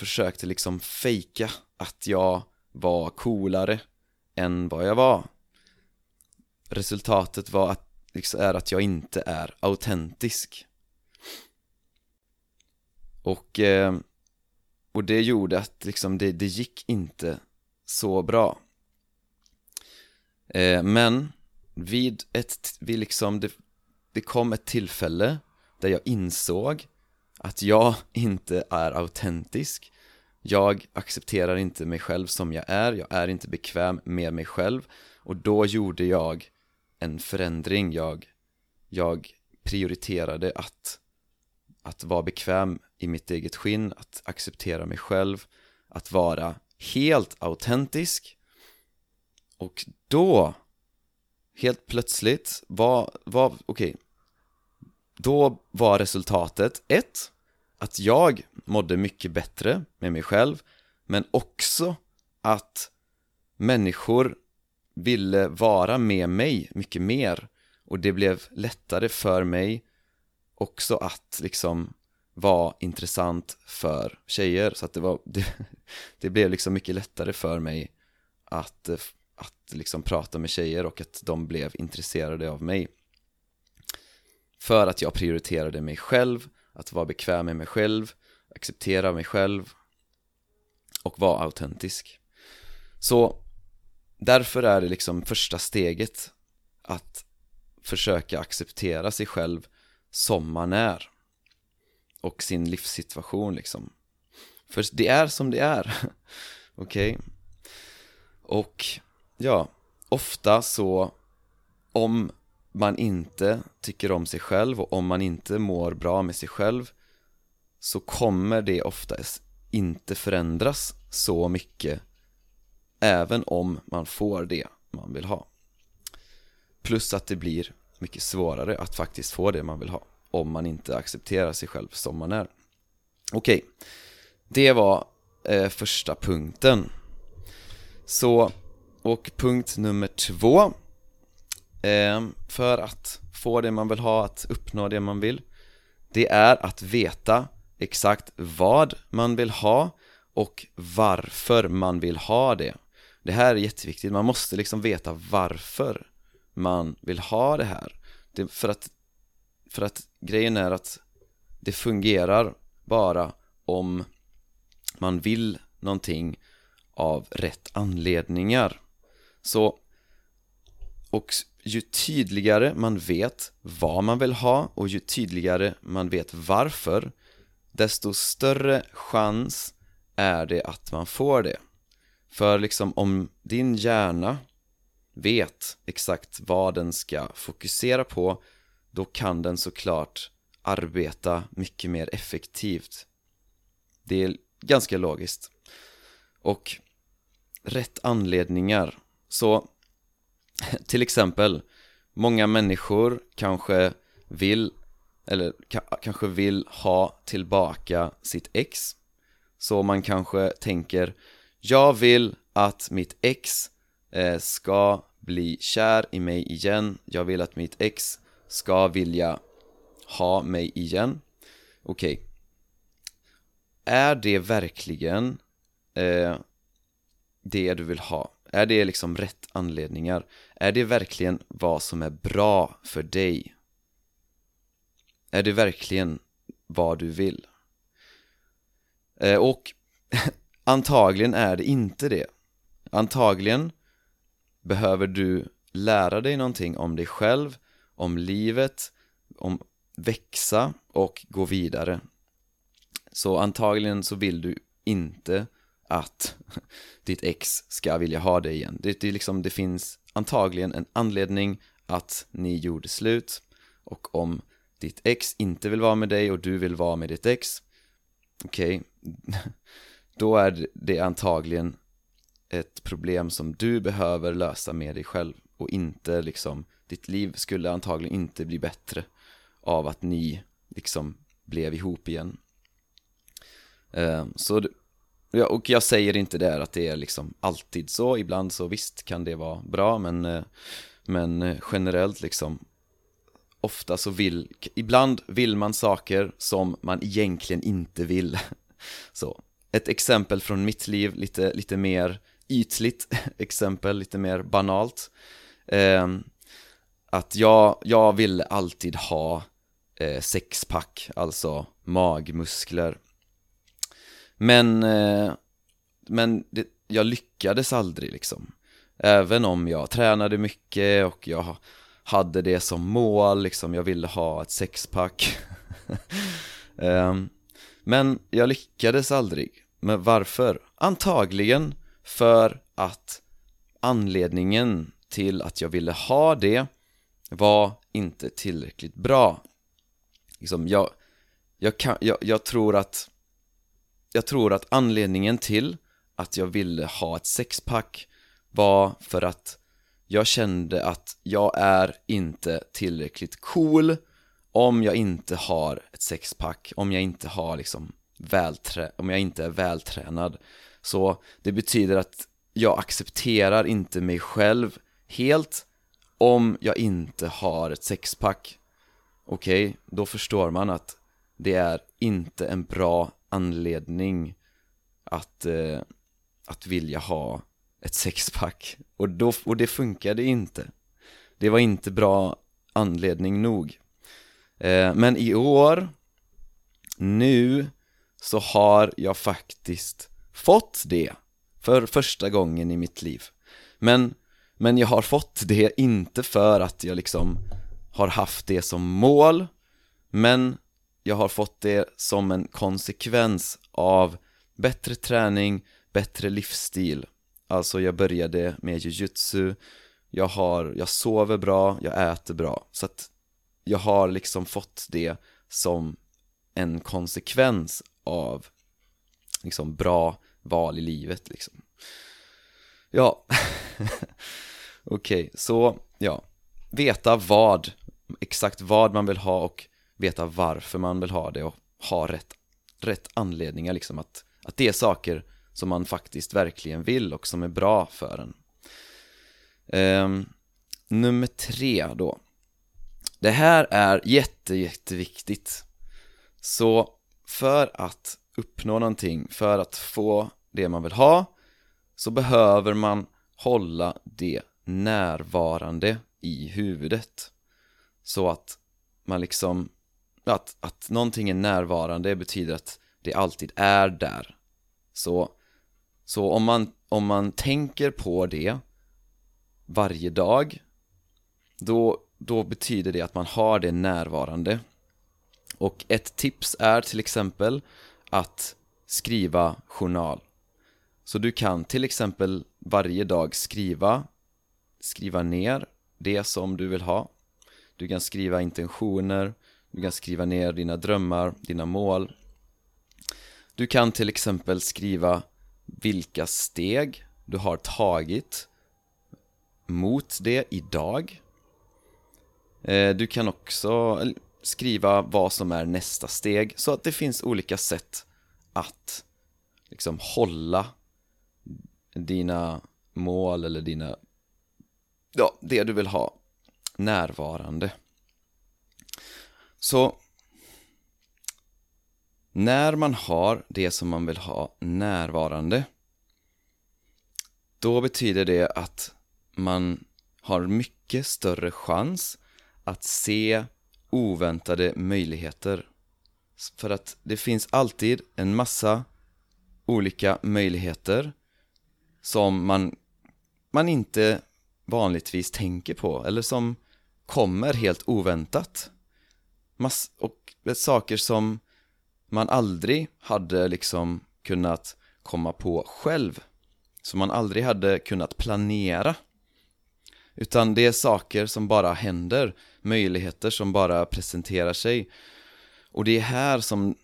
försökte liksom fejka att jag var coolare än vad jag var. Resultatet var att, liksom, är att jag inte är autentisk. Och, eh, och det gjorde att liksom det, det gick inte så bra. Eh, Men vid ett, vid liksom, det, det kom ett tillfälle där jag insåg att jag inte är autentisk. Jag accepterar inte mig själv som jag är, jag är inte bekväm med mig själv. Och då gjorde jag en förändring, jag, jag prioriterade att, att vara bekväm i mitt eget skinn, att acceptera mig själv, att vara helt autentisk. Och då, helt plötsligt, var, var okej okay, då var resultatet ett, att jag mådde mycket bättre med mig själv men också att människor ville vara med mig mycket mer. Och det blev lättare för mig också att liksom vara intressant för tjejer. Så att det var det, det blev liksom mycket lättare för mig att, att liksom prata med tjejer och att de blev intresserade av mig för att jag prioriterade mig själv, att vara bekväm med mig själv, acceptera mig själv och vara autentisk Så därför är det liksom första steget att försöka acceptera sig själv som man är och sin livssituation liksom För det är som det är, okej? Okay? Och ja, ofta så om man inte tycker om sig själv och om man inte mår bra med sig själv så kommer det oftast inte förändras så mycket även om man får det man vill ha. Plus att det blir mycket svårare att faktiskt få det man vill ha om man inte accepterar sig själv som man är. Okej okay. det var eh, första punkten. Så och punkt nummer två. Ehm, för att få det man vill ha, att uppnå det man vill det är att veta exakt vad man vill ha och varför man vill ha det. Det här är jätteviktigt, man måste liksom veta varför man vill ha det här. Det, för, att, för att grejen är att det fungerar bara om man vill någonting av rätt anledningar. Så och ju tydligare man vet vad man vill ha och ju tydligare man vet varför desto större chans är det att man får det. För liksom om din hjärna vet exakt vad den ska fokusera på då kan den såklart arbeta mycket mer effektivt. Det är ganska logiskt. Och rätt anledningar. Så till exempel, många människor kanske vill, eller kanske vill ha tillbaka sitt ex Så man kanske tänker, jag vill att mitt ex eh, ska bli kär i mig igen Jag vill att mitt ex ska vilja ha mig igen Okej okay. Är det verkligen eh, det du vill ha? Är det liksom rätt anledningar? Är det verkligen vad som är bra för dig? Är det verkligen vad du vill? Eh, och antagligen är det inte det Antagligen behöver du lära dig någonting om dig själv, om livet, om växa och gå vidare Så antagligen så vill du inte att ditt ex ska vilja ha dig igen. Det, det, liksom, det finns antagligen en anledning att ni gjorde slut. Och om ditt ex inte vill vara med dig och du vill vara med ditt ex okej, okay, då är det antagligen ett problem som du behöver lösa med dig själv och inte liksom, ditt liv skulle antagligen inte bli bättre av att ni liksom blev ihop igen. Ehm, så Ja, och jag säger inte där att det är liksom alltid så, ibland så visst kan det vara bra men, eh, men eh, generellt liksom Ofta så vill, ibland vill man saker som man egentligen inte vill. Så, ett exempel från mitt liv, lite, lite mer ytligt exempel, lite mer banalt. Eh, Att jag, jag ville alltid ha eh, sexpack, alltså magmuskler. Men, eh, men det, jag lyckades aldrig liksom. Även om jag tränade mycket och jag hade det som mål, liksom jag ville ha ett sexpack. Um, Men jag lyckades aldrig, men varför? Antagligen för att anledningen till att jag ville ha det var inte tillräckligt bra. Liksom, jag, jag, kan, jag, jag tror att jag tror att anledningen till att jag ville ha ett sexpack var för att jag kände att jag är inte tillräckligt cool om jag inte har ett sexpack, om jag inte har liksom välträ om jag inte är vältränad. Så det betyder att jag accepterar inte mig själv helt om jag inte har ett sexpack. Okej, okay, då förstår man att det är inte en bra anledning att, eh, att vilja ha ett sexpack. Och, då, och det funkade inte. Det var inte bra anledning nog. Eh, Men i år, nu, så har jag faktiskt fått det För första gången i mitt liv. Men, men jag har fått det inte för att jag liksom har haft det som mål Men jag har fått det som en konsekvens av bättre träning, bättre livsstil. Alltså jag började med jujutsu Jag har, jag sover bra, jag äter bra. Så att jag har liksom fått det som en konsekvens av liksom bra val i livet liksom. Ja, okej, okay, så ja. Veta vad, exakt vad man vill ha och veta varför man vill ha det och ha rätt, rätt anledningar liksom att, att det är saker som man faktiskt verkligen vill och som är bra för en. Um, nummer tre då. Det här är jätte, jätteviktigt. Så för att uppnå någonting, för att få det man vill ha, så behöver man hålla det närvarande i huvudet. Så att man liksom, att, att någonting är närvarande betyder att det alltid är där. Så så om man, om man tänker på det varje dag då, då betyder det att man har det närvarande. Och ett tips är till exempel att skriva journal. Så du kan till exempel varje dag skriva Skriva ner det som du vill ha. Du kan skriva intentioner du kan skriva ner dina drömmar, dina mål Du kan till exempel skriva vilka steg du har tagit mot det idag. Eh, du kan också skriva vad som är nästa steg så att det finns olika sätt att liksom hålla dina mål eller dina, ja, det du vill ha närvarande. Så när man har det som man vill ha närvarande då betyder det att man har mycket större chans att se oväntade möjligheter. För att det finns alltid en massa olika möjligheter som man, man inte vanligtvis tänker på eller som kommer helt oväntat. Mass och saker som man aldrig hade liksom kunnat komma på själv. Som man aldrig hade kunnat planera. Utan det är saker som bara händer. Möjligheter som bara presenterar sig. Och det är här som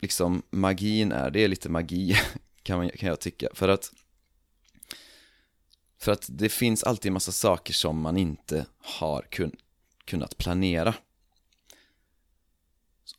liksom magin är, det är lite magi kan, man, kan jag tycka. För att För att det finns alltid en massa saker som man inte har kun, kunnat planera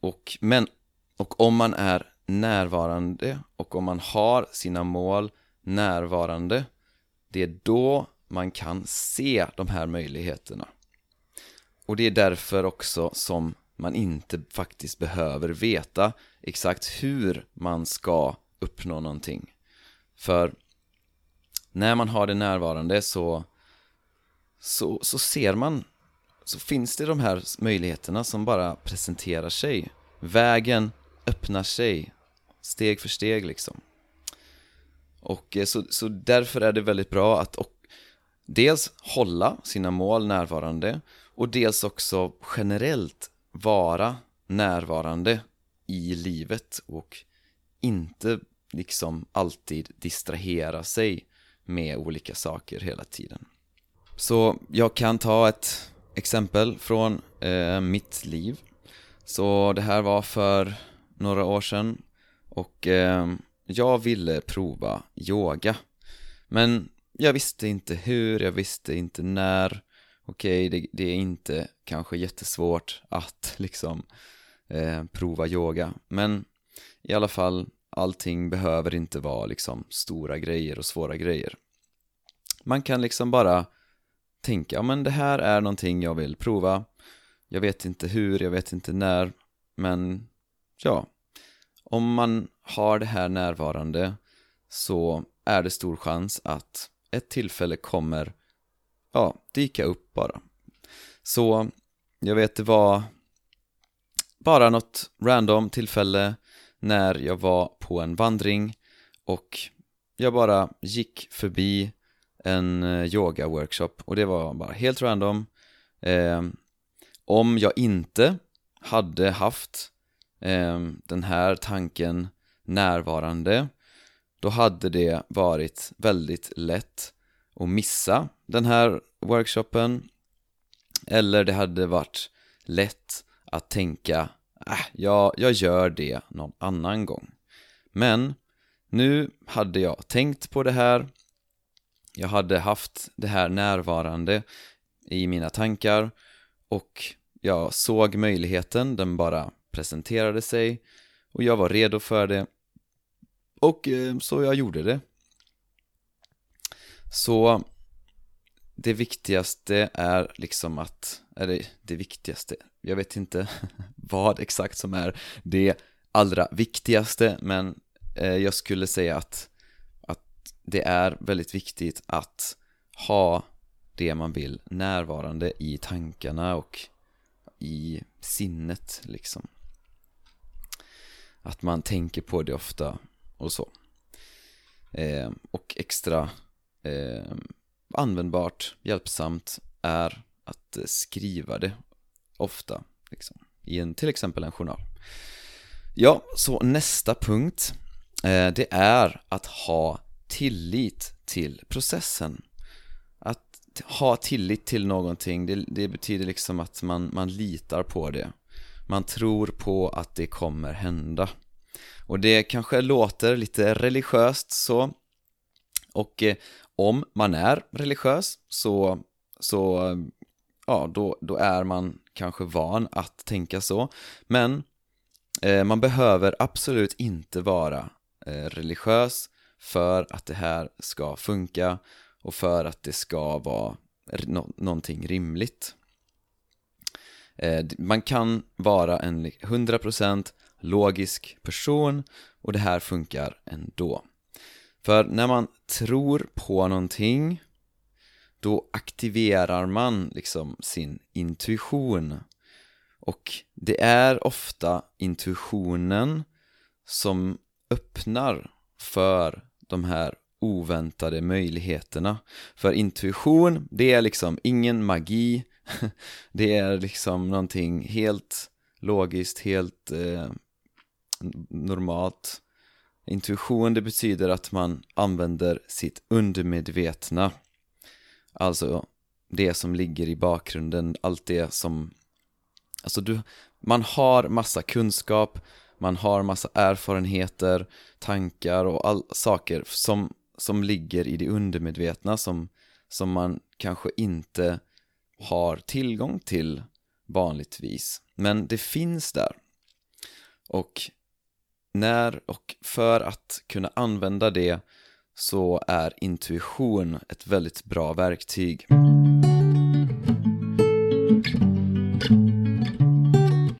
och, men och om man är närvarande och om man har sina mål närvarande Det är då man kan se de här möjligheterna Och det är därför också som man inte faktiskt behöver veta exakt hur man ska uppnå någonting. För när man har det närvarande så, så, så ser man, så finns det de här möjligheterna som bara presenterar sig. Vägen öppnar sig, steg för steg liksom. Och eh, så, så därför är det väldigt bra att och, dels hålla sina mål närvarande och dels också generellt vara närvarande i livet och inte liksom alltid distrahera sig med olika saker hela tiden. Så jag kan ta ett exempel från eh, mitt liv. Så det här var för några år sedan och eh, jag ville prova yoga. Men jag visste inte hur, jag visste inte när. Okej, okay, det, det, är inte kanske jättesvårt att liksom eh, prova yoga. Men i alla fall, allting behöver inte vara liksom stora grejer och svåra grejer. Man kan liksom bara tänka, ja men det här är någonting jag vill prova. Jag vet inte hur, jag vet inte när, men ja, om man har det här närvarande så är det stor chans att ett tillfälle kommer ja, dyka upp bara. Så jag vet det var bara något random tillfälle när jag var på en vandring och jag bara gick förbi en eh, yoga workshop och det var bara helt random. Eh, om jag inte hade haft eh, den här tanken närvarande då hade det varit väldigt lätt att missa den här workshopen. Eller det hade varit lätt att tänka äh, jag, jag gör det någon annan gång. Men nu hade jag tänkt på det här jag hade haft det här närvarande i mina tankar och jag såg möjligheten, den bara presenterade sig och jag var redo för det. Och eh, så jag gjorde det. Så det viktigaste är liksom att, eller det viktigaste, jag vet inte vad exakt som är det allra viktigaste men eh, jag skulle säga att, att det är väldigt viktigt att ha det man vill närvarande i tankarna och i sinnet liksom. Att man tänker på det ofta och så. Eh, och extra eh, användbart, hjälpsamt är att skriva det ofta liksom, i en, till exempel en journal. Ja, så nästa punkt eh, det är att ha tillit till processen. Att ha tillit till någonting, det, det betyder liksom att man, man litar på det. Man tror på att det kommer hända. Och det kanske låter lite religiöst så. Och eh, om man är religiös så, så ja, då, då är man kanske van att tänka så. Men eh, man behöver absolut inte vara eh, religiös för att det här ska funka och för att det ska vara no någonting rimligt. Eh, man kan vara en 100% logisk person och det här funkar ändå. För när man tror på någonting då aktiverar man liksom sin intuition. Och det är ofta intuitionen som öppnar för de här oväntade möjligheterna. För intuition, det är liksom ingen magi. Det är liksom någonting helt logiskt, helt eh, normalt. Intuition det betyder att man använder sitt undermedvetna. Alltså det som ligger i bakgrunden, allt det som Alltså du, man har massa kunskap, man har massa erfarenheter, tankar och all, saker som, som ligger i det undermedvetna som, som man kanske inte har tillgång till vanligtvis Men det finns där Och när och för att kunna använda det så är intuition ett väldigt bra verktyg.